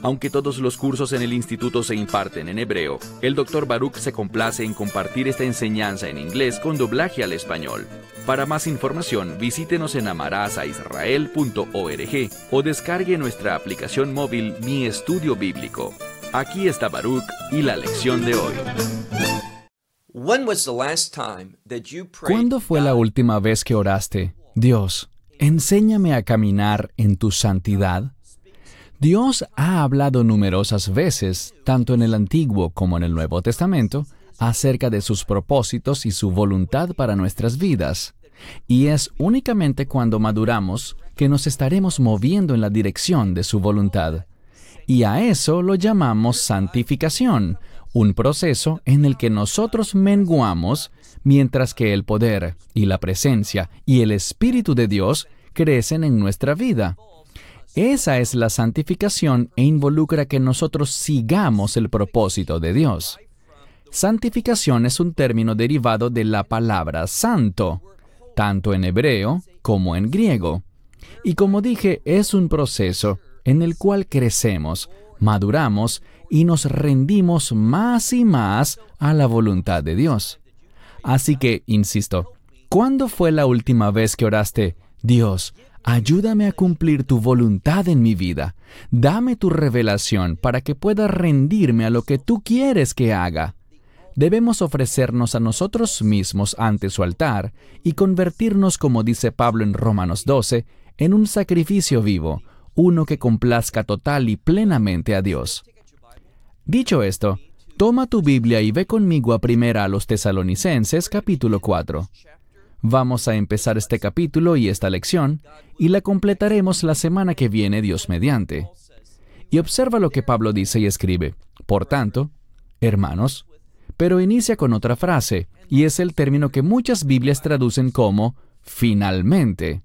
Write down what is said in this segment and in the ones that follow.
Aunque todos los cursos en el instituto se imparten en hebreo, el Dr. Baruch se complace en compartir esta enseñanza en inglés con doblaje al español. Para más información, visítenos en amarazaisrael.org o descargue nuestra aplicación móvil Mi Estudio Bíblico. Aquí está Baruch y la lección de hoy. ¿Cuándo fue la última vez que oraste? Dios, enséñame a caminar en tu santidad. Dios ha hablado numerosas veces, tanto en el Antiguo como en el Nuevo Testamento, acerca de sus propósitos y su voluntad para nuestras vidas. Y es únicamente cuando maduramos que nos estaremos moviendo en la dirección de su voluntad. Y a eso lo llamamos santificación, un proceso en el que nosotros menguamos mientras que el poder y la presencia y el Espíritu de Dios crecen en nuestra vida. Esa es la santificación e involucra que nosotros sigamos el propósito de Dios. Santificación es un término derivado de la palabra santo, tanto en hebreo como en griego. Y como dije, es un proceso en el cual crecemos, maduramos y nos rendimos más y más a la voluntad de Dios. Así que, insisto, ¿cuándo fue la última vez que oraste, Dios, Ayúdame a cumplir tu voluntad en mi vida. Dame tu revelación para que pueda rendirme a lo que tú quieres que haga. Debemos ofrecernos a nosotros mismos ante su altar y convertirnos, como dice Pablo en Romanos 12, en un sacrificio vivo, uno que complazca total y plenamente a Dios. Dicho esto, toma tu Biblia y ve conmigo a primera a los tesalonicenses capítulo 4. Vamos a empezar este capítulo y esta lección y la completaremos la semana que viene Dios mediante. Y observa lo que Pablo dice y escribe. Por tanto, hermanos, pero inicia con otra frase, y es el término que muchas Biblias traducen como finalmente.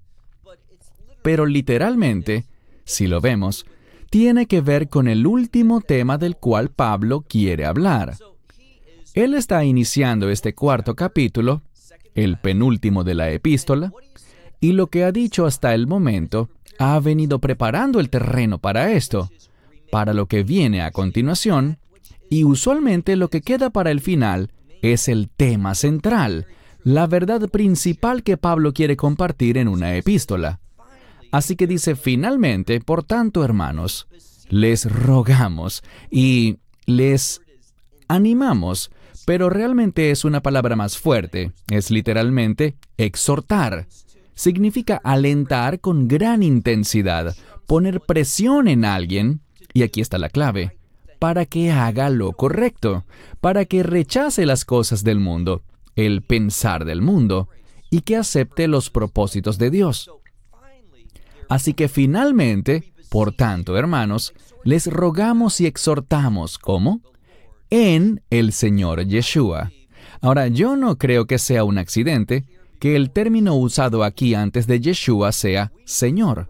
Pero literalmente, si lo vemos, tiene que ver con el último tema del cual Pablo quiere hablar. Él está iniciando este cuarto capítulo el penúltimo de la epístola, y lo que ha dicho hasta el momento ha venido preparando el terreno para esto, para lo que viene a continuación, y usualmente lo que queda para el final es el tema central, la verdad principal que Pablo quiere compartir en una epístola. Así que dice finalmente, por tanto, hermanos, les rogamos y les animamos pero realmente es una palabra más fuerte. Es literalmente exhortar. Significa alentar con gran intensidad, poner presión en alguien, y aquí está la clave, para que haga lo correcto, para que rechace las cosas del mundo, el pensar del mundo, y que acepte los propósitos de Dios. Así que finalmente, por tanto, hermanos, les rogamos y exhortamos, ¿cómo? En el Señor Yeshua. Ahora, yo no creo que sea un accidente que el término usado aquí antes de Yeshua sea Señor.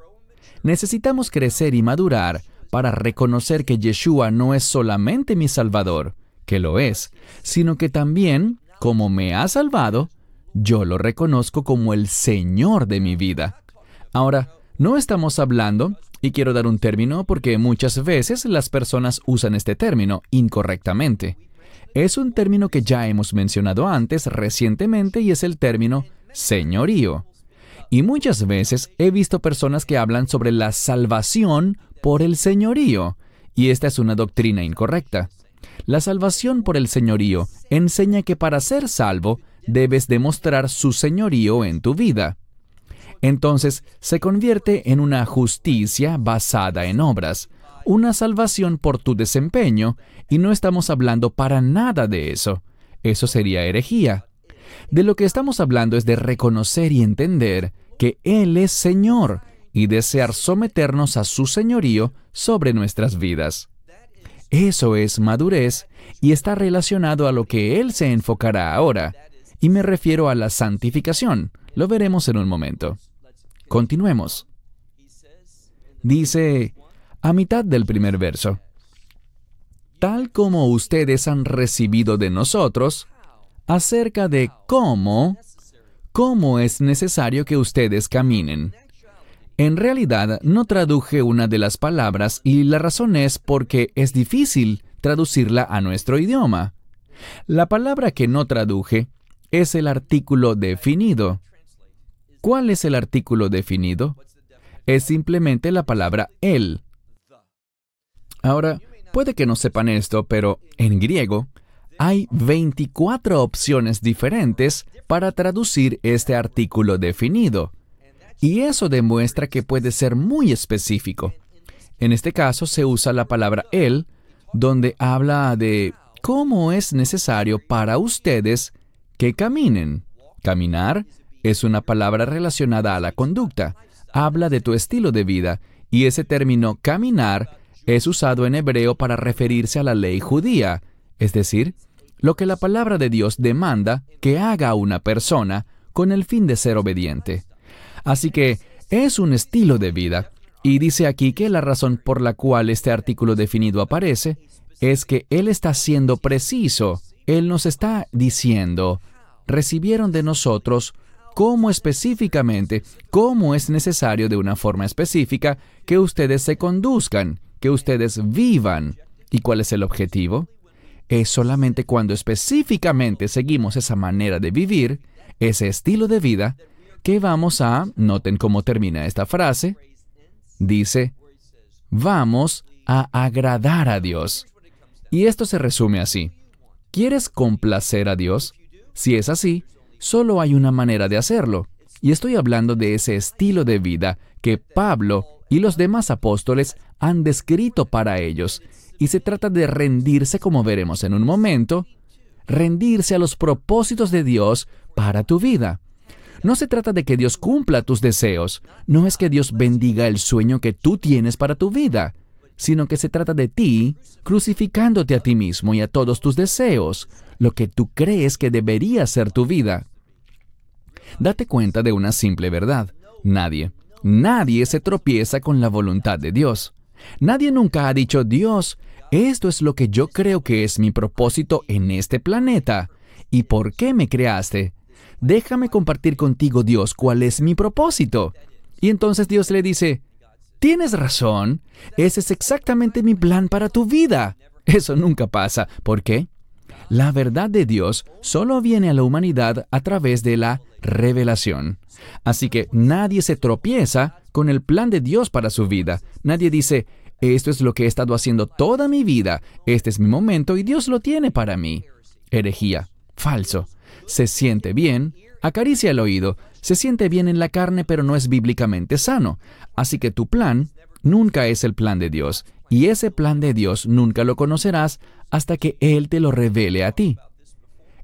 Necesitamos crecer y madurar para reconocer que Yeshua no es solamente mi Salvador, que lo es, sino que también, como me ha salvado, yo lo reconozco como el Señor de mi vida. Ahora, no estamos hablando y quiero dar un término porque muchas veces las personas usan este término incorrectamente. Es un término que ya hemos mencionado antes recientemente y es el término señorío. Y muchas veces he visto personas que hablan sobre la salvación por el señorío, y esta es una doctrina incorrecta. La salvación por el señorío enseña que para ser salvo debes demostrar su señorío en tu vida entonces se convierte en una justicia basada en obras, una salvación por tu desempeño, y no estamos hablando para nada de eso. Eso sería herejía. De lo que estamos hablando es de reconocer y entender que Él es Señor y desear someternos a su señorío sobre nuestras vidas. Eso es madurez y está relacionado a lo que Él se enfocará ahora, y me refiero a la santificación. Lo veremos en un momento. Continuemos. Dice a mitad del primer verso, tal como ustedes han recibido de nosotros, acerca de cómo, cómo es necesario que ustedes caminen. En realidad no traduje una de las palabras y la razón es porque es difícil traducirla a nuestro idioma. La palabra que no traduje es el artículo definido. ¿Cuál es el artículo definido? Es simplemente la palabra él. Ahora, puede que no sepan esto, pero en griego hay 24 opciones diferentes para traducir este artículo definido. Y eso demuestra que puede ser muy específico. En este caso se usa la palabra él, donde habla de cómo es necesario para ustedes que caminen. Caminar es una palabra relacionada a la conducta. Habla de tu estilo de vida y ese término caminar es usado en hebreo para referirse a la ley judía, es decir, lo que la palabra de Dios demanda que haga una persona con el fin de ser obediente. Así que es un estilo de vida. Y dice aquí que la razón por la cual este artículo definido aparece es que Él está siendo preciso. Él nos está diciendo, recibieron de nosotros cómo específicamente, cómo es necesario de una forma específica que ustedes se conduzcan, que ustedes vivan. ¿Y cuál es el objetivo? Es solamente cuando específicamente seguimos esa manera de vivir, ese estilo de vida, que vamos a, noten cómo termina esta frase, dice, vamos a agradar a Dios. Y esto se resume así. ¿Quieres complacer a Dios? Si es así, solo hay una manera de hacerlo. Y estoy hablando de ese estilo de vida que Pablo y los demás apóstoles han descrito para ellos. Y se trata de rendirse, como veremos en un momento, rendirse a los propósitos de Dios para tu vida. No se trata de que Dios cumpla tus deseos, no es que Dios bendiga el sueño que tú tienes para tu vida, sino que se trata de ti crucificándote a ti mismo y a todos tus deseos, lo que tú crees que debería ser tu vida. Date cuenta de una simple verdad. Nadie, nadie se tropieza con la voluntad de Dios. Nadie nunca ha dicho, Dios, esto es lo que yo creo que es mi propósito en este planeta. ¿Y por qué me creaste? déjame compartir contigo, Dios, cuál es mi propósito. Y entonces Dios le dice, tienes razón, ese es exactamente mi plan para tu vida. Eso nunca pasa. ¿Por qué? La verdad de Dios solo viene a la humanidad a través de la revelación. Así que nadie se tropieza con el plan de Dios para su vida. Nadie dice, esto es lo que he estado haciendo toda mi vida, este es mi momento y Dios lo tiene para mí. Herejía. Falso se siente bien, acaricia el oído, se siente bien en la carne, pero no es bíblicamente sano. Así que tu plan nunca es el plan de Dios, y ese plan de Dios nunca lo conocerás hasta que Él te lo revele a ti.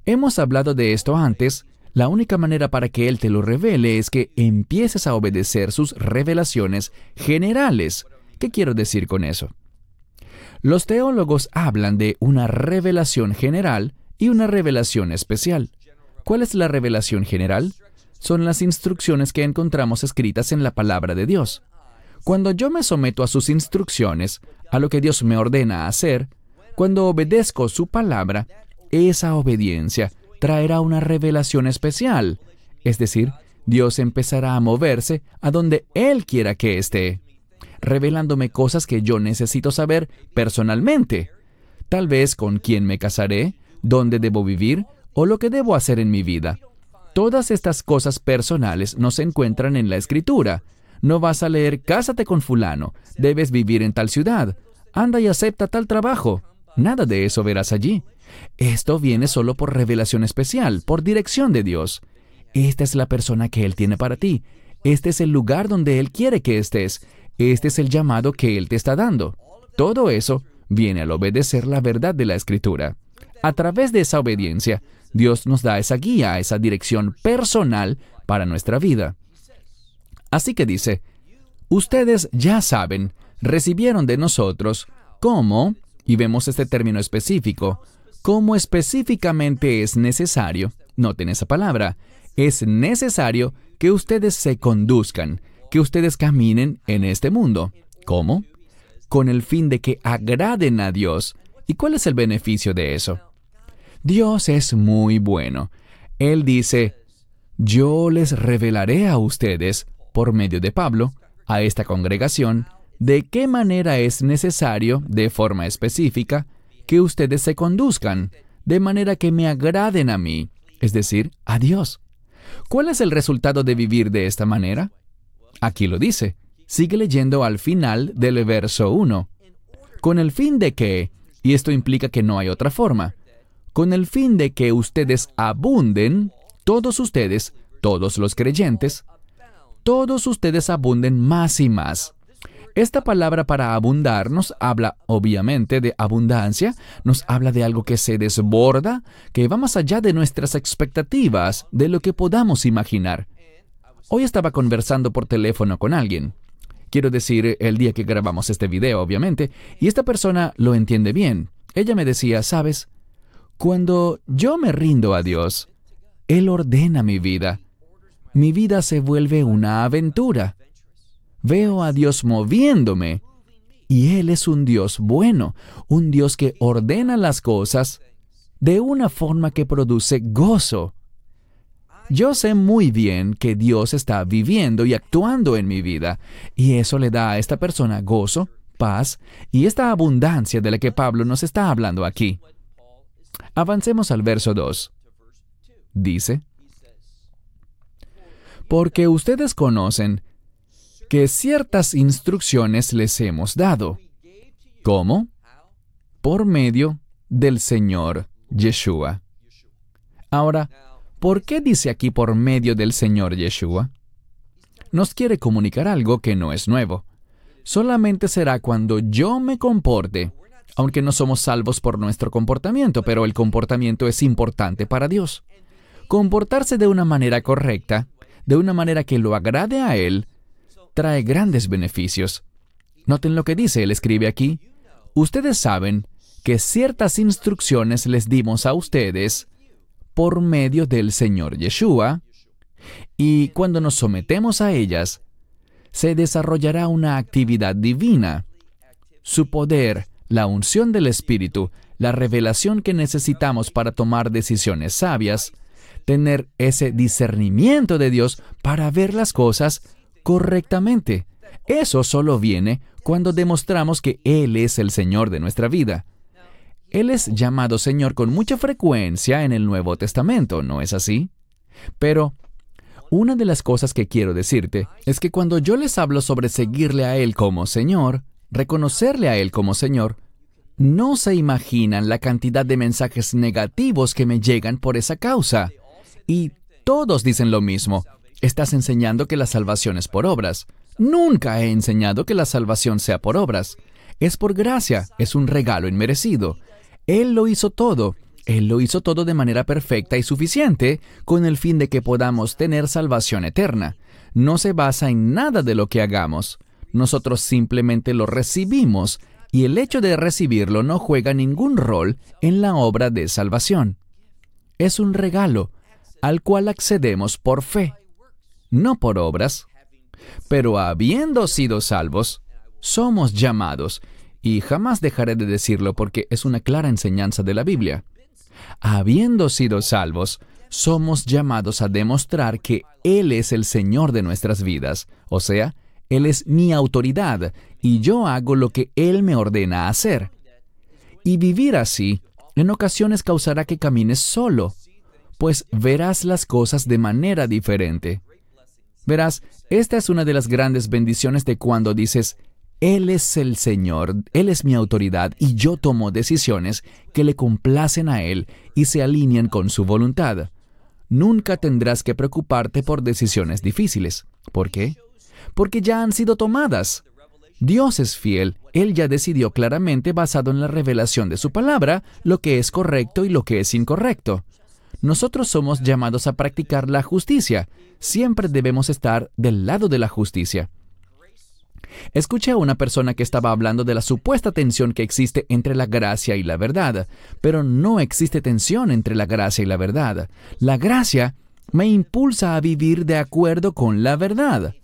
Hemos hablado de esto antes, la única manera para que Él te lo revele es que empieces a obedecer sus revelaciones generales. ¿Qué quiero decir con eso? Los teólogos hablan de una revelación general y una revelación especial. ¿Cuál es la revelación general? Son las instrucciones que encontramos escritas en la palabra de Dios. Cuando yo me someto a sus instrucciones, a lo que Dios me ordena hacer, cuando obedezco su palabra, esa obediencia traerá una revelación especial. Es decir, Dios empezará a moverse a donde Él quiera que esté, revelándome cosas que yo necesito saber personalmente. Tal vez con quién me casaré, dónde debo vivir o lo que debo hacer en mi vida. Todas estas cosas personales no se encuentran en la escritura. No vas a leer Cásate con fulano, debes vivir en tal ciudad, anda y acepta tal trabajo. Nada de eso verás allí. Esto viene solo por revelación especial, por dirección de Dios. Esta es la persona que Él tiene para ti. Este es el lugar donde Él quiere que estés. Este es el llamado que Él te está dando. Todo eso viene al obedecer la verdad de la Escritura. A través de esa obediencia, Dios nos da esa guía, esa dirección personal para nuestra vida. Así que dice, ustedes ya saben, recibieron de nosotros cómo, y vemos este término específico, cómo específicamente es necesario, noten esa palabra, es necesario que ustedes se conduzcan, que ustedes caminen en este mundo. ¿Cómo? Con el fin de que agraden a Dios. ¿Y cuál es el beneficio de eso? Dios es muy bueno. Él dice, yo les revelaré a ustedes, por medio de Pablo, a esta congregación, de qué manera es necesario, de forma específica, que ustedes se conduzcan, de manera que me agraden a mí, es decir, a Dios. ¿Cuál es el resultado de vivir de esta manera? Aquí lo dice. Sigue leyendo al final del verso 1. Con el fin de que, y esto implica que no hay otra forma, con el fin de que ustedes abunden, todos ustedes, todos los creyentes, todos ustedes abunden más y más. Esta palabra para abundar nos habla obviamente de abundancia, nos habla de algo que se desborda, que va más allá de nuestras expectativas, de lo que podamos imaginar. Hoy estaba conversando por teléfono con alguien. Quiero decir, el día que grabamos este video, obviamente, y esta persona lo entiende bien. Ella me decía, sabes, cuando yo me rindo a Dios, Él ordena mi vida. Mi vida se vuelve una aventura. Veo a Dios moviéndome. Y Él es un Dios bueno, un Dios que ordena las cosas de una forma que produce gozo. Yo sé muy bien que Dios está viviendo y actuando en mi vida, y eso le da a esta persona gozo, paz y esta abundancia de la que Pablo nos está hablando aquí. Avancemos al verso 2. Dice, porque ustedes conocen que ciertas instrucciones les hemos dado. ¿Cómo? Por medio del Señor Yeshua. Ahora, ¿por qué dice aquí por medio del Señor Yeshua? Nos quiere comunicar algo que no es nuevo. Solamente será cuando yo me comporte aunque no somos salvos por nuestro comportamiento, pero el comportamiento es importante para Dios. Comportarse de una manera correcta, de una manera que lo agrade a Él, trae grandes beneficios. Noten lo que dice, Él escribe aquí. Ustedes saben que ciertas instrucciones les dimos a ustedes por medio del Señor Yeshua, y cuando nos sometemos a ellas, se desarrollará una actividad divina. Su poder la unción del Espíritu, la revelación que necesitamos para tomar decisiones sabias, tener ese discernimiento de Dios para ver las cosas correctamente. Eso solo viene cuando demostramos que Él es el Señor de nuestra vida. Él es llamado Señor con mucha frecuencia en el Nuevo Testamento, ¿no es así? Pero una de las cosas que quiero decirte es que cuando yo les hablo sobre seguirle a Él como Señor, reconocerle a Él como Señor, no se imaginan la cantidad de mensajes negativos que me llegan por esa causa. Y todos dicen lo mismo. Estás enseñando que la salvación es por obras. Nunca he enseñado que la salvación sea por obras. Es por gracia, es un regalo inmerecido. Él lo hizo todo. Él lo hizo todo de manera perfecta y suficiente con el fin de que podamos tener salvación eterna. No se basa en nada de lo que hagamos. Nosotros simplemente lo recibimos y el hecho de recibirlo no juega ningún rol en la obra de salvación. Es un regalo al cual accedemos por fe, no por obras. Pero habiendo sido salvos, somos llamados, y jamás dejaré de decirlo porque es una clara enseñanza de la Biblia. Habiendo sido salvos, somos llamados a demostrar que Él es el Señor de nuestras vidas, o sea, él es mi autoridad y yo hago lo que Él me ordena hacer. Y vivir así en ocasiones causará que camines solo, pues verás las cosas de manera diferente. Verás, esta es una de las grandes bendiciones de cuando dices, Él es el Señor, Él es mi autoridad y yo tomo decisiones que le complacen a Él y se alinean con su voluntad. Nunca tendrás que preocuparte por decisiones difíciles. ¿Por qué? porque ya han sido tomadas. Dios es fiel, Él ya decidió claramente, basado en la revelación de su palabra, lo que es correcto y lo que es incorrecto. Nosotros somos llamados a practicar la justicia. Siempre debemos estar del lado de la justicia. Escuché a una persona que estaba hablando de la supuesta tensión que existe entre la gracia y la verdad, pero no existe tensión entre la gracia y la verdad. La gracia me impulsa a vivir de acuerdo con la verdad.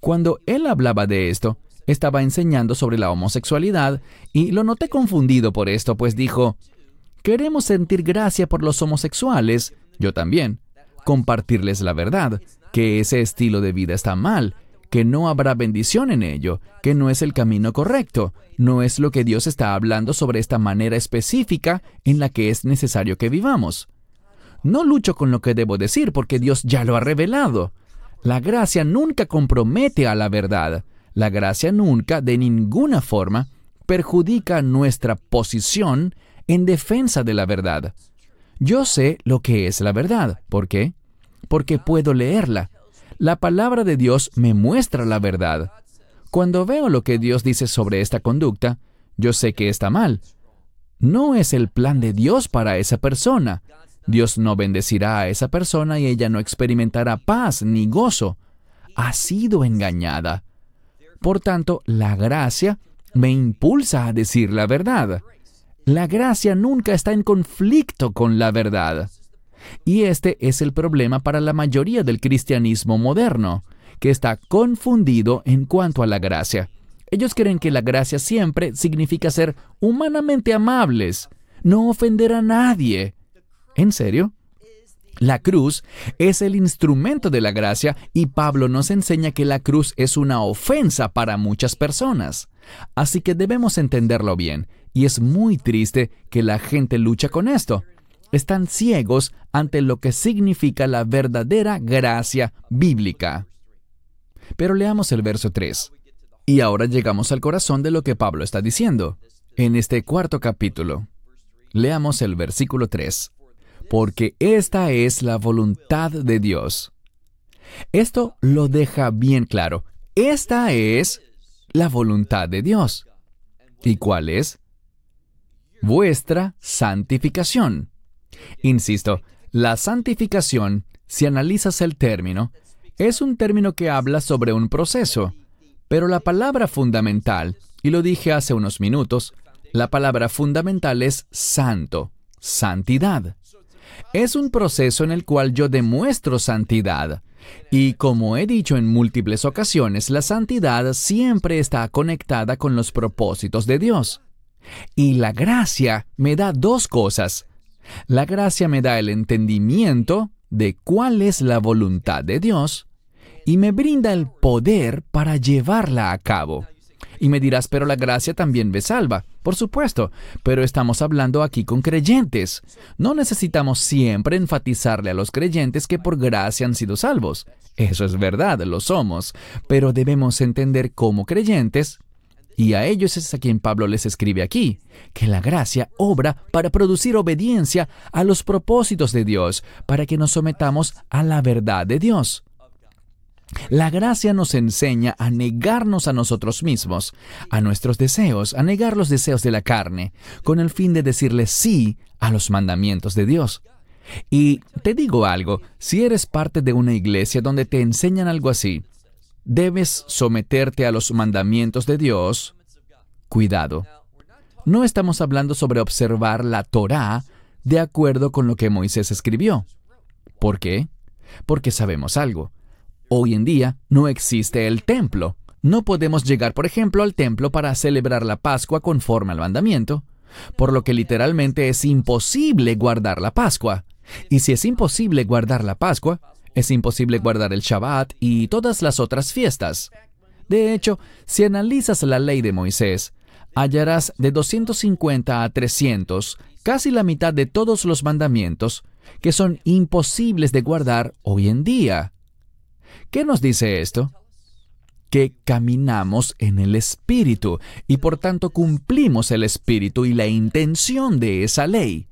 Cuando él hablaba de esto, estaba enseñando sobre la homosexualidad y lo noté confundido por esto, pues dijo, queremos sentir gracia por los homosexuales, yo también, compartirles la verdad, que ese estilo de vida está mal, que no habrá bendición en ello, que no es el camino correcto, no es lo que Dios está hablando sobre esta manera específica en la que es necesario que vivamos. No lucho con lo que debo decir porque Dios ya lo ha revelado. La gracia nunca compromete a la verdad. La gracia nunca, de ninguna forma, perjudica nuestra posición en defensa de la verdad. Yo sé lo que es la verdad. ¿Por qué? Porque puedo leerla. La palabra de Dios me muestra la verdad. Cuando veo lo que Dios dice sobre esta conducta, yo sé que está mal. No es el plan de Dios para esa persona. Dios no bendecirá a esa persona y ella no experimentará paz ni gozo. Ha sido engañada. Por tanto, la gracia me impulsa a decir la verdad. La gracia nunca está en conflicto con la verdad. Y este es el problema para la mayoría del cristianismo moderno, que está confundido en cuanto a la gracia. Ellos creen que la gracia siempre significa ser humanamente amables, no ofender a nadie. ¿En serio? La cruz es el instrumento de la gracia y Pablo nos enseña que la cruz es una ofensa para muchas personas. Así que debemos entenderlo bien, y es muy triste que la gente lucha con esto. Están ciegos ante lo que significa la verdadera gracia bíblica. Pero leamos el verso 3. Y ahora llegamos al corazón de lo que Pablo está diciendo. En este cuarto capítulo, leamos el versículo 3 porque esta es la voluntad de Dios. Esto lo deja bien claro. Esta es la voluntad de Dios. ¿Y cuál es? Vuestra santificación. Insisto, la santificación, si analizas el término, es un término que habla sobre un proceso, pero la palabra fundamental, y lo dije hace unos minutos, la palabra fundamental es santo, santidad. Es un proceso en el cual yo demuestro santidad. Y como he dicho en múltiples ocasiones, la santidad siempre está conectada con los propósitos de Dios. Y la gracia me da dos cosas. La gracia me da el entendimiento de cuál es la voluntad de Dios y me brinda el poder para llevarla a cabo. Y me dirás, pero la gracia también me salva. Por supuesto, pero estamos hablando aquí con creyentes. No necesitamos siempre enfatizarle a los creyentes que por gracia han sido salvos. Eso es verdad, lo somos, pero debemos entender como creyentes y a ellos es a quien Pablo les escribe aquí, que la gracia obra para producir obediencia a los propósitos de Dios, para que nos sometamos a la verdad de Dios. La gracia nos enseña a negarnos a nosotros mismos, a nuestros deseos, a negar los deseos de la carne, con el fin de decirle sí a los mandamientos de Dios. Y te digo algo, si eres parte de una iglesia donde te enseñan algo así, debes someterte a los mandamientos de Dios, cuidado. No estamos hablando sobre observar la Torá de acuerdo con lo que Moisés escribió. ¿Por qué? Porque sabemos algo. Hoy en día no existe el templo. No podemos llegar, por ejemplo, al templo para celebrar la Pascua conforme al mandamiento, por lo que literalmente es imposible guardar la Pascua. Y si es imposible guardar la Pascua, es imposible guardar el Shabbat y todas las otras fiestas. De hecho, si analizas la ley de Moisés, hallarás de 250 a 300, casi la mitad de todos los mandamientos, que son imposibles de guardar hoy en día. ¿Qué nos dice esto? Que caminamos en el Espíritu y por tanto cumplimos el Espíritu y la intención de esa ley.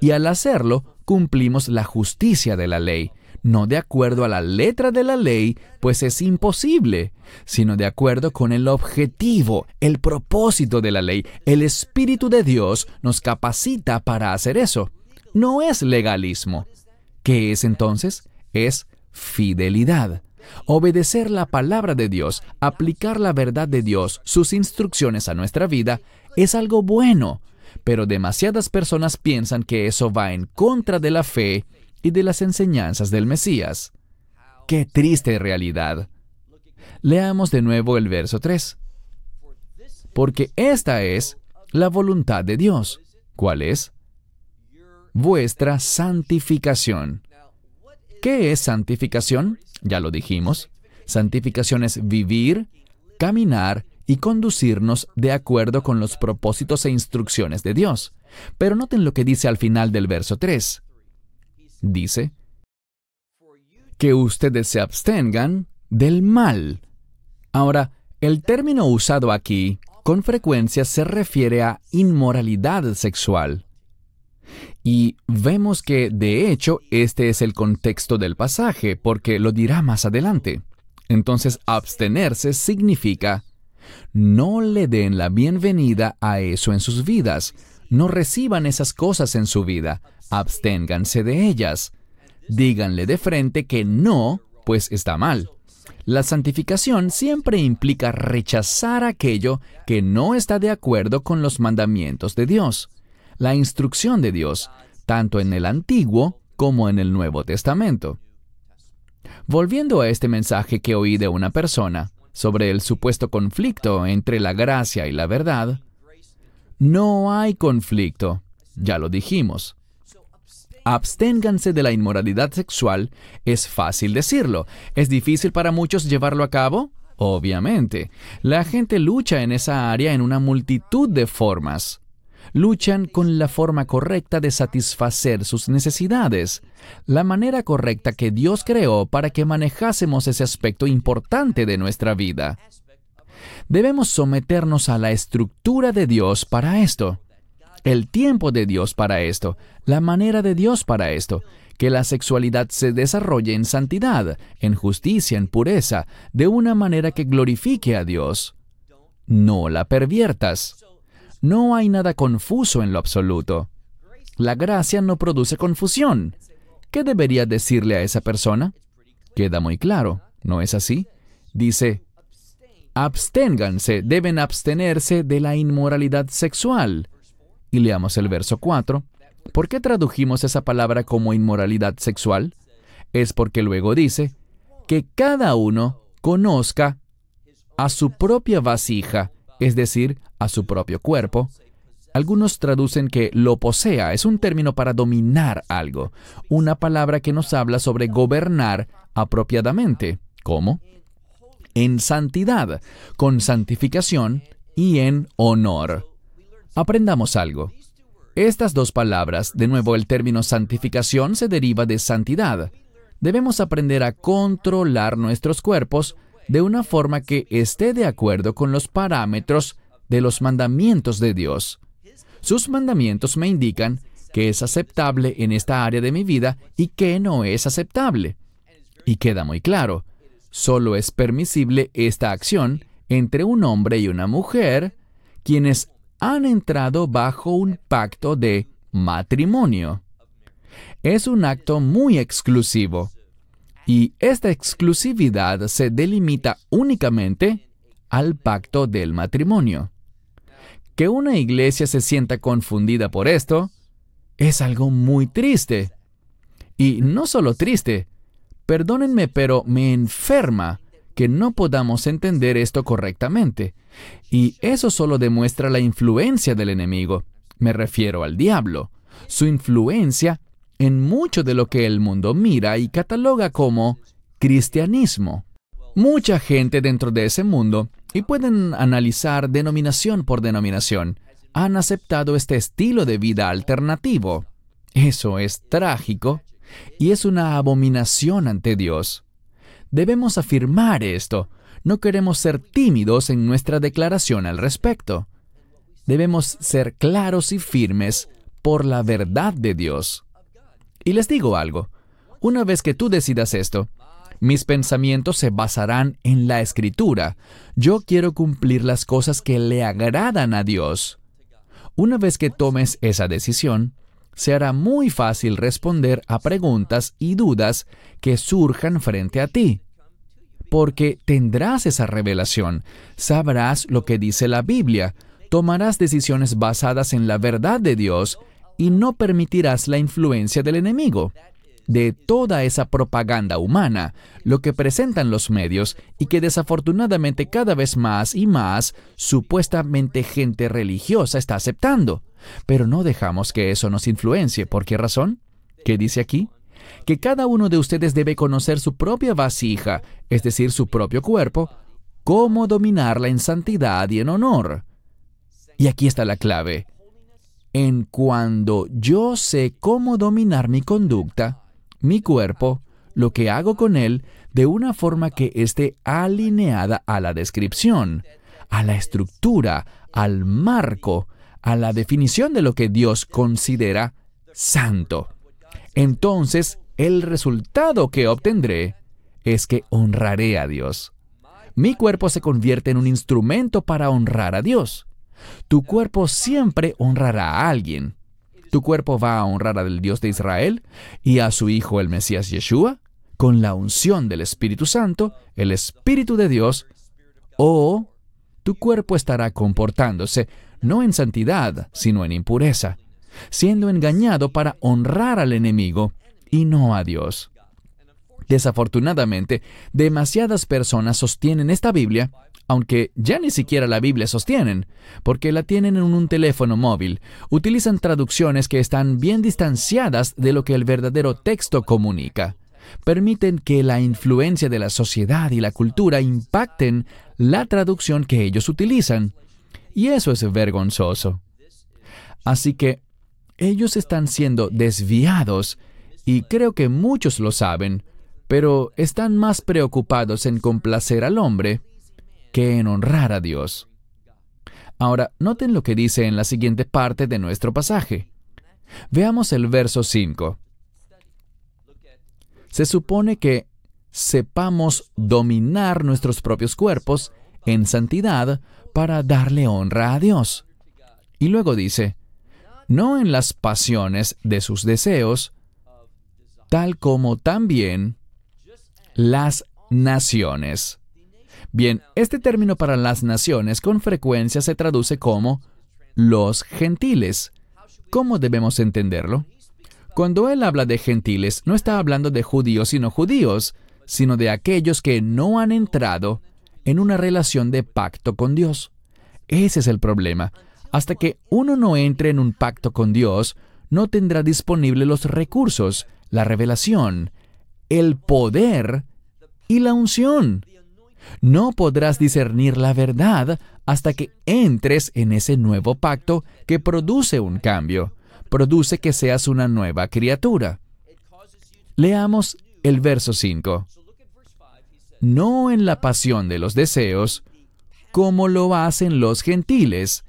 Y al hacerlo, cumplimos la justicia de la ley, no de acuerdo a la letra de la ley, pues es imposible, sino de acuerdo con el objetivo, el propósito de la ley. El Espíritu de Dios nos capacita para hacer eso. No es legalismo. ¿Qué es entonces? Es fidelidad. Obedecer la palabra de Dios, aplicar la verdad de Dios, sus instrucciones a nuestra vida, es algo bueno, pero demasiadas personas piensan que eso va en contra de la fe y de las enseñanzas del Mesías. ¡Qué triste realidad! Leamos de nuevo el verso 3. Porque esta es la voluntad de Dios. ¿Cuál es? Vuestra santificación. ¿Qué es santificación? Ya lo dijimos. Santificación es vivir, caminar y conducirnos de acuerdo con los propósitos e instrucciones de Dios. Pero noten lo que dice al final del verso 3. Dice, que ustedes se abstengan del mal. Ahora, el término usado aquí con frecuencia se refiere a inmoralidad sexual. Y vemos que, de hecho, este es el contexto del pasaje, porque lo dirá más adelante. Entonces, abstenerse significa no le den la bienvenida a eso en sus vidas, no reciban esas cosas en su vida, absténganse de ellas. Díganle de frente que no, pues está mal. La santificación siempre implica rechazar aquello que no está de acuerdo con los mandamientos de Dios, la instrucción de Dios, tanto en el Antiguo como en el Nuevo Testamento. Volviendo a este mensaje que oí de una persona sobre el supuesto conflicto entre la gracia y la verdad, no hay conflicto, ya lo dijimos. Absténganse de la inmoralidad sexual es fácil decirlo. ¿Es difícil para muchos llevarlo a cabo? Obviamente. La gente lucha en esa área en una multitud de formas. Luchan con la forma correcta de satisfacer sus necesidades, la manera correcta que Dios creó para que manejásemos ese aspecto importante de nuestra vida. Debemos someternos a la estructura de Dios para esto el tiempo de Dios para esto, la manera de Dios para esto, que la sexualidad se desarrolle en santidad, en justicia, en pureza, de una manera que glorifique a Dios. No la perviertas. No hay nada confuso en lo absoluto. La gracia no produce confusión. ¿Qué debería decirle a esa persona? Queda muy claro, ¿no es así? Dice, absténganse, deben abstenerse de la inmoralidad sexual y leamos el verso 4. ¿Por qué tradujimos esa palabra como inmoralidad sexual? Es porque luego dice que cada uno conozca a su propia vasija, es decir, a su propio cuerpo. Algunos traducen que lo posea, es un término para dominar algo, una palabra que nos habla sobre gobernar apropiadamente. ¿Cómo? En santidad, con santificación y en honor. Aprendamos algo. Estas dos palabras, de nuevo el término santificación se deriva de santidad. Debemos aprender a controlar nuestros cuerpos de una forma que esté de acuerdo con los parámetros de los mandamientos de Dios. Sus mandamientos me indican que es aceptable en esta área de mi vida y que no es aceptable. Y queda muy claro, solo es permisible esta acción entre un hombre y una mujer, quienes han entrado bajo un pacto de matrimonio. Es un acto muy exclusivo y esta exclusividad se delimita únicamente al pacto del matrimonio. Que una iglesia se sienta confundida por esto es algo muy triste. Y no solo triste, perdónenme, pero me enferma que no podamos entender esto correctamente. Y eso solo demuestra la influencia del enemigo. Me refiero al diablo. Su influencia en mucho de lo que el mundo mira y cataloga como cristianismo. Mucha gente dentro de ese mundo, y pueden analizar denominación por denominación, han aceptado este estilo de vida alternativo. Eso es trágico y es una abominación ante Dios. Debemos afirmar esto. No queremos ser tímidos en nuestra declaración al respecto. Debemos ser claros y firmes por la verdad de Dios. Y les digo algo, una vez que tú decidas esto, mis pensamientos se basarán en la escritura. Yo quiero cumplir las cosas que le agradan a Dios. Una vez que tomes esa decisión, se hará muy fácil responder a preguntas y dudas que surjan frente a ti porque tendrás esa revelación, sabrás lo que dice la Biblia, tomarás decisiones basadas en la verdad de Dios y no permitirás la influencia del enemigo. de toda esa propaganda humana, lo que presentan los medios y que desafortunadamente cada vez más y más supuestamente gente religiosa está aceptando. Pero no dejamos que eso nos influencie. ¿Por qué razón? ¿Qué dice aquí? Que cada uno de ustedes debe conocer su propia vasija, es decir, su propio cuerpo, cómo dominarla en santidad y en honor. Y aquí está la clave. En cuando yo sé cómo dominar mi conducta, mi cuerpo, lo que hago con él, de una forma que esté alineada a la descripción, a la estructura, al marco, a la definición de lo que Dios considera santo. Entonces, el resultado que obtendré es que honraré a Dios. Mi cuerpo se convierte en un instrumento para honrar a Dios. Tu cuerpo siempre honrará a alguien. Tu cuerpo va a honrar al Dios de Israel y a su Hijo el Mesías Yeshua con la unción del Espíritu Santo, el Espíritu de Dios, o tu cuerpo estará comportándose no en santidad, sino en impureza, siendo engañado para honrar al enemigo y no a Dios. Desafortunadamente, demasiadas personas sostienen esta Biblia, aunque ya ni siquiera la Biblia sostienen, porque la tienen en un teléfono móvil, utilizan traducciones que están bien distanciadas de lo que el verdadero texto comunica. Permiten que la influencia de la sociedad y la cultura impacten la traducción que ellos utilizan. Y eso es vergonzoso. Así que ellos están siendo desviados, y creo que muchos lo saben, pero están más preocupados en complacer al hombre que en honrar a Dios. Ahora, noten lo que dice en la siguiente parte de nuestro pasaje. Veamos el verso 5. Se supone que sepamos dominar nuestros propios cuerpos en santidad para darle honra a Dios. Y luego dice, no en las pasiones de sus deseos, tal como también las naciones. Bien, este término para las naciones con frecuencia se traduce como los gentiles. ¿Cómo debemos entenderlo? Cuando él habla de gentiles, no está hablando de judíos y no judíos, sino de aquellos que no han entrado en una relación de pacto con Dios. Ese es el problema. Hasta que uno no entre en un pacto con Dios, no tendrá disponible los recursos, la revelación, el poder y la unción. No podrás discernir la verdad hasta que entres en ese nuevo pacto que produce un cambio, produce que seas una nueva criatura. Leamos el verso 5. No en la pasión de los deseos, como lo hacen los gentiles,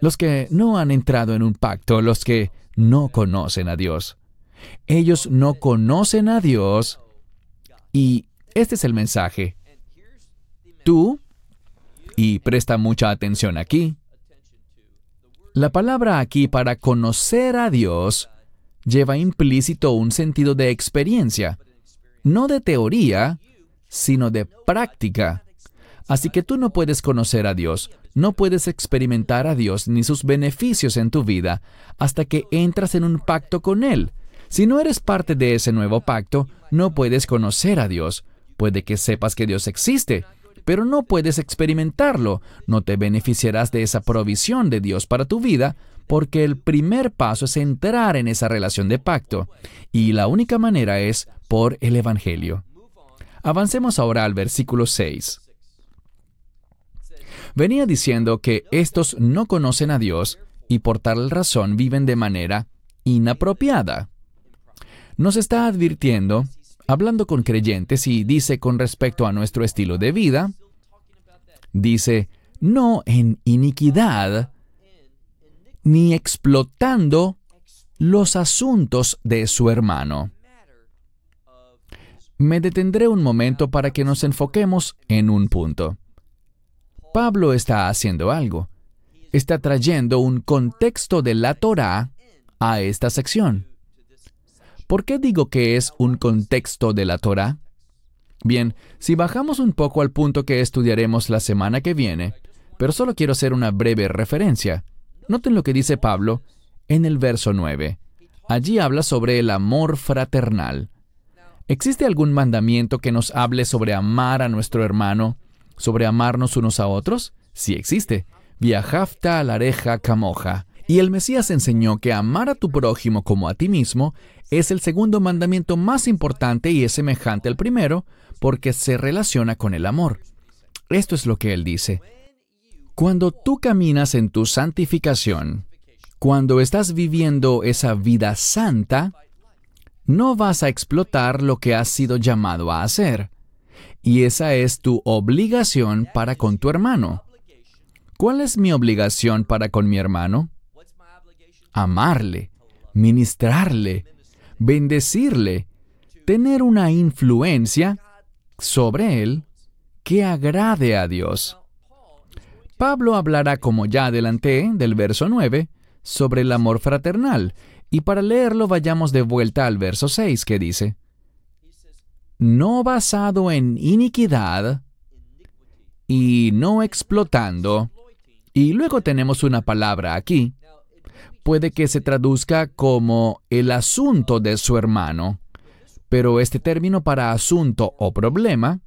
los que no han entrado en un pacto, los que no conocen a Dios. Ellos no conocen a Dios y este es el mensaje. Tú, y presta mucha atención aquí, la palabra aquí para conocer a Dios lleva implícito un sentido de experiencia, no de teoría, sino de práctica. Así que tú no puedes conocer a Dios, no puedes experimentar a Dios ni sus beneficios en tu vida hasta que entras en un pacto con Él. Si no eres parte de ese nuevo pacto, no puedes conocer a Dios. Puede que sepas que Dios existe, pero no puedes experimentarlo. No te beneficiarás de esa provisión de Dios para tu vida, porque el primer paso es entrar en esa relación de pacto, y la única manera es por el Evangelio. Avancemos ahora al versículo 6. Venía diciendo que estos no conocen a Dios y por tal razón viven de manera inapropiada nos está advirtiendo, hablando con creyentes y dice con respecto a nuestro estilo de vida, dice, no en iniquidad, ni explotando los asuntos de su hermano. Me detendré un momento para que nos enfoquemos en un punto. Pablo está haciendo algo. Está trayendo un contexto de la Torá a esta sección. ¿Por qué digo que es un contexto de la Torah? Bien, si bajamos un poco al punto que estudiaremos la semana que viene, pero solo quiero hacer una breve referencia. Noten lo que dice Pablo en el verso 9. Allí habla sobre el amor fraternal. ¿Existe algún mandamiento que nos hable sobre amar a nuestro hermano, sobre amarnos unos a otros? Sí existe. Viajafta alareja camoja. Y el Mesías enseñó que amar a tu prójimo como a ti mismo es el segundo mandamiento más importante y es semejante al primero porque se relaciona con el amor. Esto es lo que él dice. Cuando tú caminas en tu santificación, cuando estás viviendo esa vida santa, no vas a explotar lo que has sido llamado a hacer. Y esa es tu obligación para con tu hermano. ¿Cuál es mi obligación para con mi hermano? Amarle, ministrarle, bendecirle, tener una influencia sobre él que agrade a Dios. Pablo hablará, como ya adelanté, del verso 9, sobre el amor fraternal, y para leerlo vayamos de vuelta al verso 6 que dice, no basado en iniquidad y no explotando. Y luego tenemos una palabra aquí. Puede que se traduzca como el asunto de su hermano, pero este término para asunto o problema,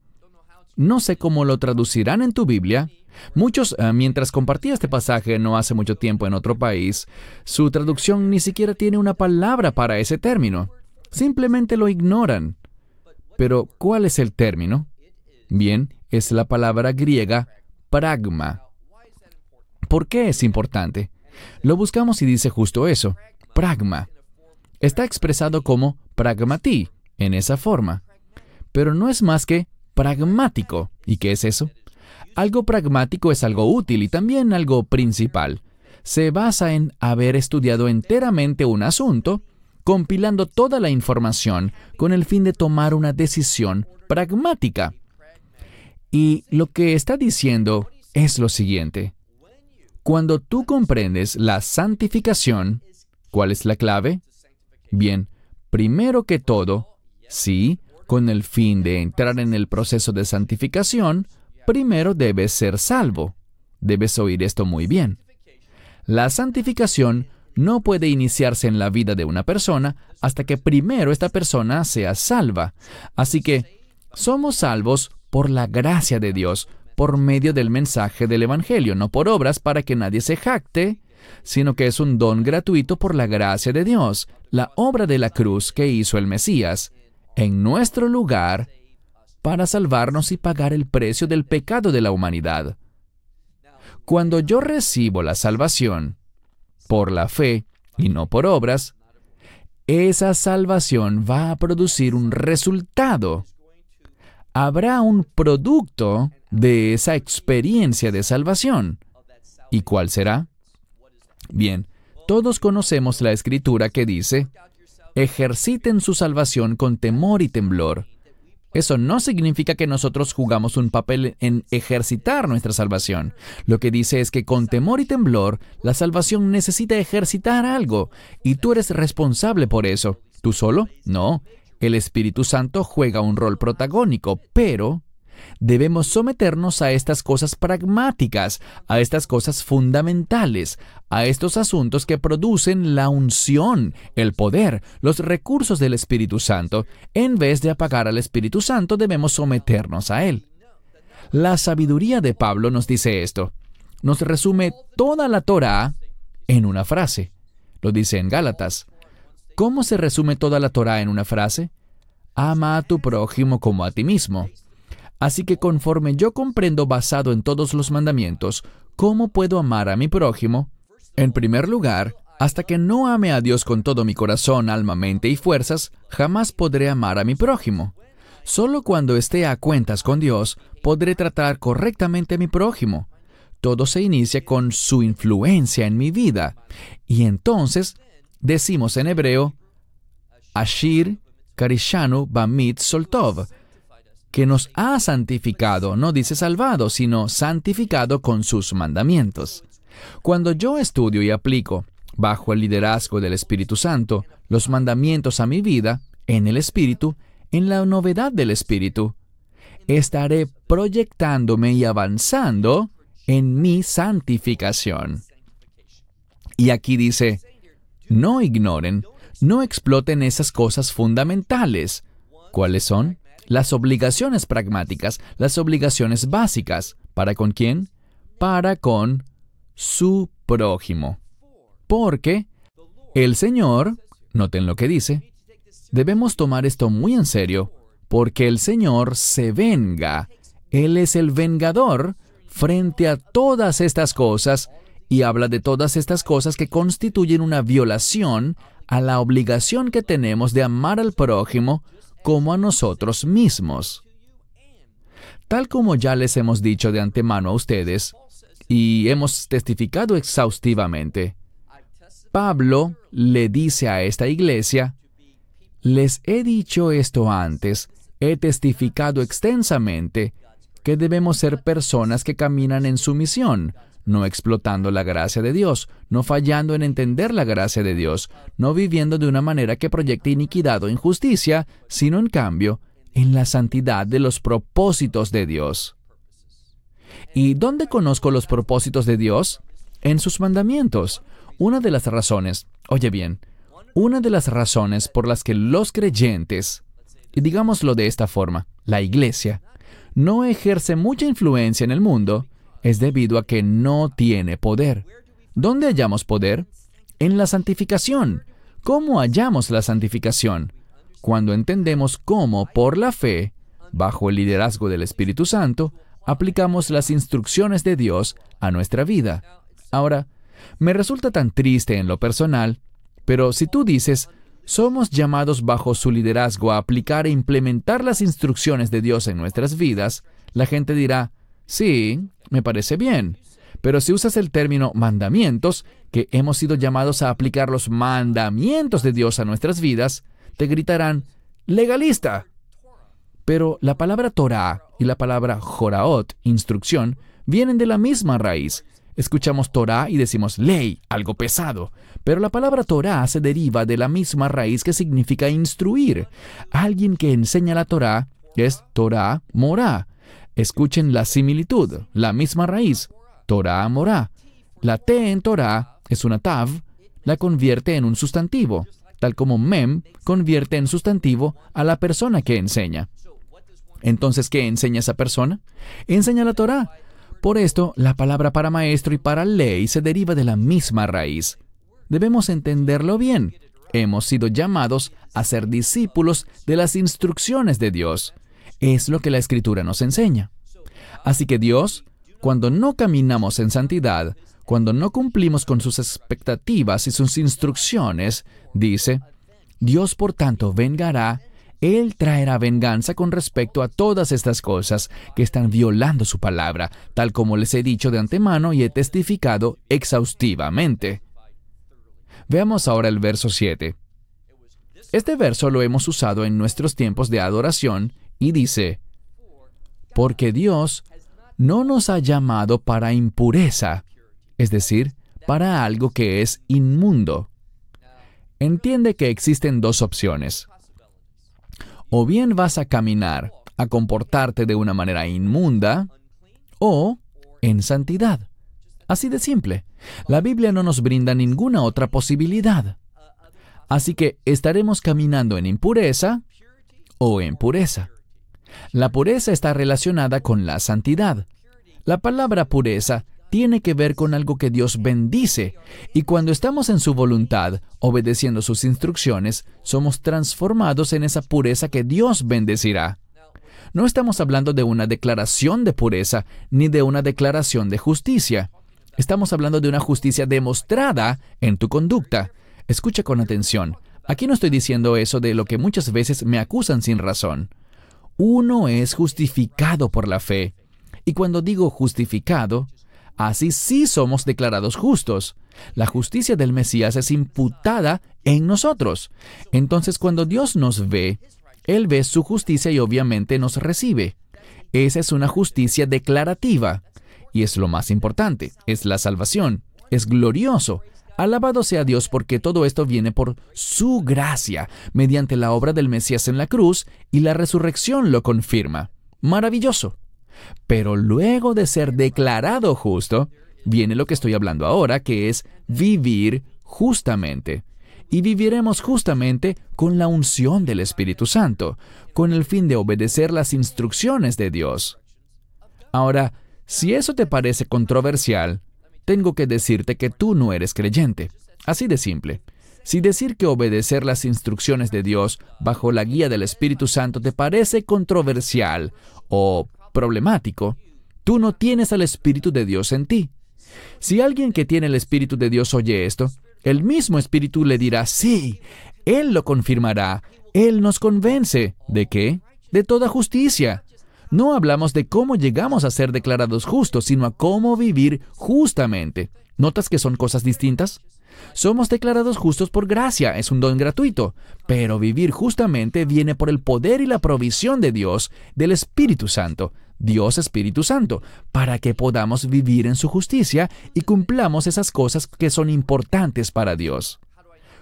no sé cómo lo traducirán en tu Biblia, Muchos, eh, mientras compartía este pasaje no hace mucho tiempo en otro país, su traducción ni siquiera tiene una palabra para ese término. Simplemente lo ignoran. Pero, ¿cuál es el término? Bien, es la palabra griega pragma. ¿Por qué es importante? Lo buscamos y dice justo eso, pragma. Está expresado como pragmatí, en esa forma. Pero no es más que pragmático. ¿Y qué es eso? Algo pragmático es algo útil y también algo principal. Se basa en haber estudiado enteramente un asunto, compilando toda la información con el fin de tomar una decisión pragmática. Y lo que está diciendo es lo siguiente. Cuando tú comprendes la santificación, ¿cuál es la clave? Bien, primero que todo, sí, con el fin de entrar en el proceso de santificación, primero debes ser salvo. Debes oír esto muy bien. La santificación no puede iniciarse en la vida de una persona hasta que primero esta persona sea salva. Así que somos salvos por la gracia de Dios, por medio del mensaje del Evangelio, no por obras para que nadie se jacte, sino que es un don gratuito por la gracia de Dios, la obra de la cruz que hizo el Mesías, en nuestro lugar para salvarnos y pagar el precio del pecado de la humanidad. Cuando yo recibo la salvación por la fe y no por obras, esa salvación va a producir un resultado. Habrá un producto de esa experiencia de salvación. ¿Y cuál será? Bien, todos conocemos la escritura que dice, ejerciten su salvación con temor y temblor eso no significa que nosotros jugamos un papel en ejercitar nuestra salvación. Lo que dice es que con temor y temblor, la salvación necesita ejercitar algo, y tú eres responsable por eso. ¿Tú solo? No. El Espíritu Santo juega un rol protagónico, pero debemos someternos a estas cosas pragmáticas, a estas cosas fundamentales, a estos asuntos que producen la unción, el poder, los recursos del Espíritu Santo. En vez de apagar al Espíritu Santo, debemos someternos a Él. La sabiduría de Pablo nos dice esto. Nos resume toda la Torah en una frase. Lo dice en Gálatas. ¿Cómo se resume toda la Torah en una frase? Ama a tu prójimo como a ti mismo. Así que conforme yo comprendo basado en todos los mandamientos, ¿cómo puedo amar a mi prójimo? En primer lugar, hasta que no ame a Dios con todo mi corazón, alma, mente y fuerzas, jamás podré amar a mi prójimo. Solo cuando esté a cuentas con Dios, podré tratar correctamente a mi prójimo. Todo se inicia con su influencia en mi vida. Y entonces, decimos en hebreo, Ashir Karishanu Bamit Soltov, que nos ha santificado, no dice salvado, sino santificado con sus mandamientos. Cuando yo estudio y aplico, bajo el liderazgo del Espíritu Santo, los mandamientos a mi vida, en el Espíritu, en la novedad del Espíritu, estaré proyectándome y avanzando en mi santificación. Y aquí dice, no ignoren, no exploten esas cosas fundamentales. ¿Cuáles son? Las obligaciones pragmáticas, las obligaciones básicas. ¿Para con quién? Para con su prójimo. Porque el Señor, noten lo que dice, debemos tomar esto muy en serio, porque el Señor se venga. Él es el vengador frente a todas estas cosas y habla de todas estas cosas que constituyen una violación a la obligación que tenemos de amar al prójimo como a nosotros mismos. Tal como ya les hemos dicho de antemano a ustedes, y hemos testificado exhaustivamente, Pablo le dice a esta iglesia, les he dicho esto antes, he testificado extensamente que debemos ser personas que caminan en sumisión, no explotando la gracia de Dios, no fallando en entender la gracia de Dios, no viviendo de una manera que proyecte iniquidad o injusticia, sino en cambio en la santidad de los propósitos de Dios. ¿Y dónde conozco los propósitos de Dios? En sus mandamientos. Una de las razones, oye bien, una de las razones por las que los creyentes, y digámoslo de esta forma, la iglesia, no ejerce mucha influencia en el mundo, es debido a que no tiene poder. ¿Dónde hallamos poder? En la santificación. ¿Cómo hallamos la santificación? Cuando entendemos cómo, por la fe, bajo el liderazgo del Espíritu Santo, aplicamos las instrucciones de Dios a nuestra vida. Ahora, me resulta tan triste en lo personal, pero si tú dices, somos llamados bajo su liderazgo a aplicar e implementar las instrucciones de Dios en nuestras vidas, la gente dirá, sí, me parece bien. Pero si usas el término mandamientos, que hemos sido llamados a aplicar los mandamientos de Dios a nuestras vidas, te gritarán, legalista. Pero la palabra Torah y la palabra Joraot, instrucción, vienen de la misma raíz. Escuchamos Torah y decimos ley, algo pesado. Pero la palabra Torah se deriva de la misma raíz que significa instruir. Alguien que enseña la Torah es Torah Morá. Escuchen la similitud, la misma raíz, Torah Morá. La T en Torah es una tav, la convierte en un sustantivo, tal como mem convierte en sustantivo a la persona que enseña. Entonces, ¿qué enseña esa persona? Enseña la Torah. Por esto, la palabra para maestro y para ley se deriva de la misma raíz. Debemos entenderlo bien. Hemos sido llamados a ser discípulos de las instrucciones de Dios. Es lo que la escritura nos enseña. Así que Dios, cuando no caminamos en santidad, cuando no cumplimos con sus expectativas y sus instrucciones, dice, Dios por tanto vengará, Él traerá venganza con respecto a todas estas cosas que están violando su palabra, tal como les he dicho de antemano y he testificado exhaustivamente. Veamos ahora el verso 7. Este verso lo hemos usado en nuestros tiempos de adoración y dice, porque Dios no nos ha llamado para impureza, es decir, para algo que es inmundo. Entiende que existen dos opciones. O bien vas a caminar, a comportarte de una manera inmunda, o en santidad. Así de simple. La Biblia no nos brinda ninguna otra posibilidad. Así que estaremos caminando en impureza o en pureza. La pureza está relacionada con la santidad. La palabra pureza tiene que ver con algo que Dios bendice, y cuando estamos en su voluntad, obedeciendo sus instrucciones, somos transformados en esa pureza que Dios bendecirá. No estamos hablando de una declaración de pureza, ni de una declaración de justicia. Estamos hablando de una justicia demostrada en tu conducta. Escucha con atención. Aquí no estoy diciendo eso de lo que muchas veces me acusan sin razón uno es justificado por la fe. Y cuando digo justificado, así sí somos declarados justos. La justicia del Mesías es imputada en nosotros. Entonces cuando Dios nos ve, Él ve su justicia y obviamente nos recibe. Esa es una justicia declarativa. Y es lo más importante, es la salvación. Es glorioso, Alabado sea Dios porque todo esto viene por su gracia, mediante la obra del Mesías en la cruz, y la resurrección lo confirma. Maravilloso. Pero luego de ser declarado justo, viene lo que estoy hablando ahora, que es vivir justamente. y viviremos justamente con la unción del Espíritu Santo, con el fin de obedecer las instrucciones de Dios. Ahora, si eso te parece controversial, tengo que decirte que tú no eres creyente. Así de simple. Si decir que obedecer las instrucciones de Dios bajo la guía del Espíritu Santo te parece controversial o problemático, tú no tienes al Espíritu de Dios en ti. Si alguien que tiene el Espíritu de Dios oye esto, el mismo Espíritu le dirá, sí, Él lo confirmará, Él nos convence. ¿De qué? De toda justicia. No hablamos de cómo llegamos a ser declarados justos, sino a cómo vivir justamente. ¿Notas que son cosas distintas? Somos declarados justos por gracia, es un don gratuito, pero vivir justamente viene por el poder y la provisión de Dios, del Espíritu Santo, Dios Espíritu Santo, para que podamos vivir en su justicia y cumplamos esas cosas que son importantes para Dios.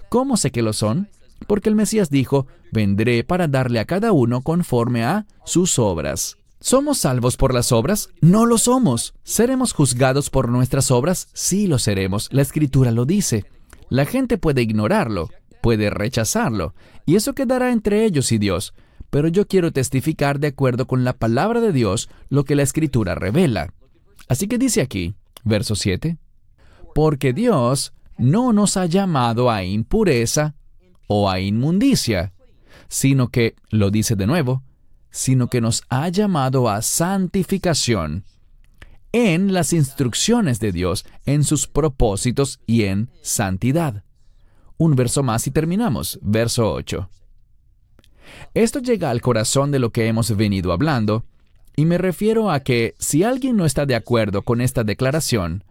¿Cómo sé que lo son? Porque el Mesías dijo, vendré para darle a cada uno conforme a sus obras. ¿Somos salvos por las obras? No lo somos. ¿Seremos juzgados por nuestras obras? Sí lo seremos. La escritura lo dice. La gente puede ignorarlo, puede rechazarlo, y eso quedará entre ellos y Dios. Pero yo quiero testificar de acuerdo con la palabra de Dios lo que la escritura revela. Así que dice aquí, verso 7, porque Dios no nos ha llamado a impureza o a inmundicia, sino que, lo dice de nuevo, sino que nos ha llamado a santificación en las instrucciones de Dios, en sus propósitos y en santidad. Un verso más y terminamos, verso 8. Esto llega al corazón de lo que hemos venido hablando, y me refiero a que si alguien no está de acuerdo con esta declaración,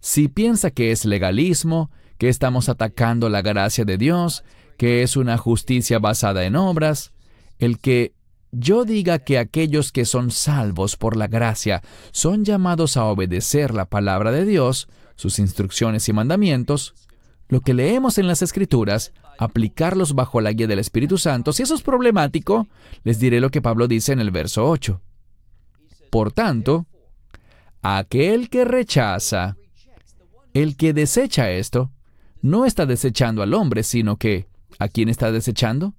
si piensa que es legalismo, que estamos atacando la gracia de Dios, que es una justicia basada en obras, el que yo diga que aquellos que son salvos por la gracia son llamados a obedecer la palabra de Dios, sus instrucciones y mandamientos, lo que leemos en las Escrituras, aplicarlos bajo la guía del Espíritu Santo, si eso es problemático, les diré lo que Pablo dice en el verso 8. Por tanto, aquel que rechaza, el que desecha esto, no está desechando al hombre, sino que, ¿a quién está desechando?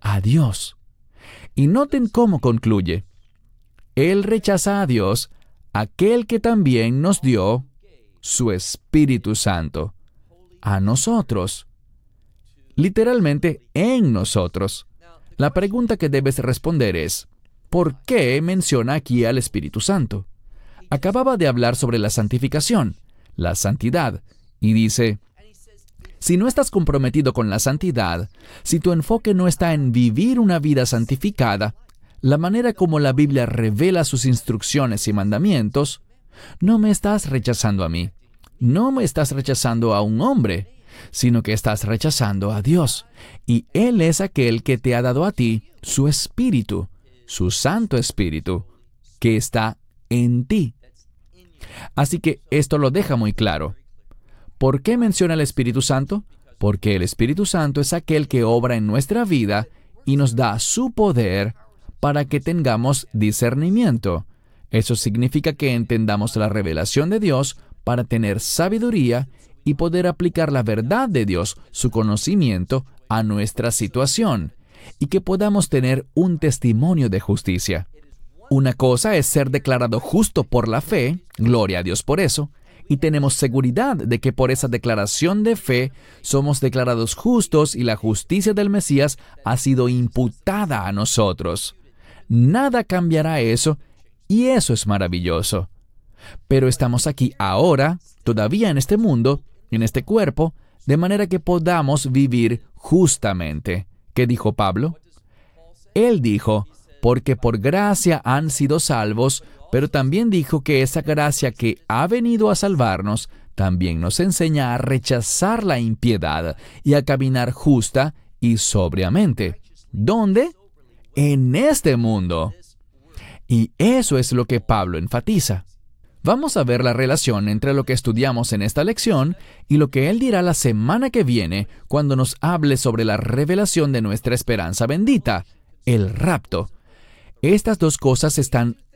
A Dios y noten cómo concluye. Él rechaza a Dios, aquel que también nos dio su Espíritu Santo, a nosotros. Literalmente, en nosotros. La pregunta que debes responder es, ¿por qué menciona aquí al Espíritu Santo? Acababa de hablar sobre la santificación, la santidad, y dice, si no estás comprometido con la santidad, si tu enfoque no está en vivir una vida santificada, la manera como la Biblia revela sus instrucciones y mandamientos, no me estás rechazando a mí, no me estás rechazando a un hombre, sino que estás rechazando a Dios. Y Él es aquel que te ha dado a ti su espíritu, su Santo Espíritu, que está en ti. Así que esto lo deja muy claro. ¿Por qué menciona el Espíritu Santo? Porque el Espíritu Santo es aquel que obra en nuestra vida y nos da su poder para que tengamos discernimiento. Eso significa que entendamos la revelación de Dios para tener sabiduría y poder aplicar la verdad de Dios, su conocimiento, a nuestra situación, y que podamos tener un testimonio de justicia. Una cosa es ser declarado justo por la fe, gloria a Dios por eso, y tenemos seguridad de que por esa declaración de fe somos declarados justos y la justicia del Mesías ha sido imputada a nosotros. Nada cambiará eso y eso es maravilloso. Pero estamos aquí ahora, todavía en este mundo, en este cuerpo, de manera que podamos vivir justamente. ¿Qué dijo Pablo? Él dijo, porque por gracia han sido salvos pero también dijo que esa gracia que ha venido a salvarnos también nos enseña a rechazar la impiedad y a caminar justa y sobriamente. ¿Dónde? En este mundo. Y eso es lo que Pablo enfatiza. Vamos a ver la relación entre lo que estudiamos en esta lección y lo que él dirá la semana que viene cuando nos hable sobre la revelación de nuestra esperanza bendita, el rapto. Estas dos cosas están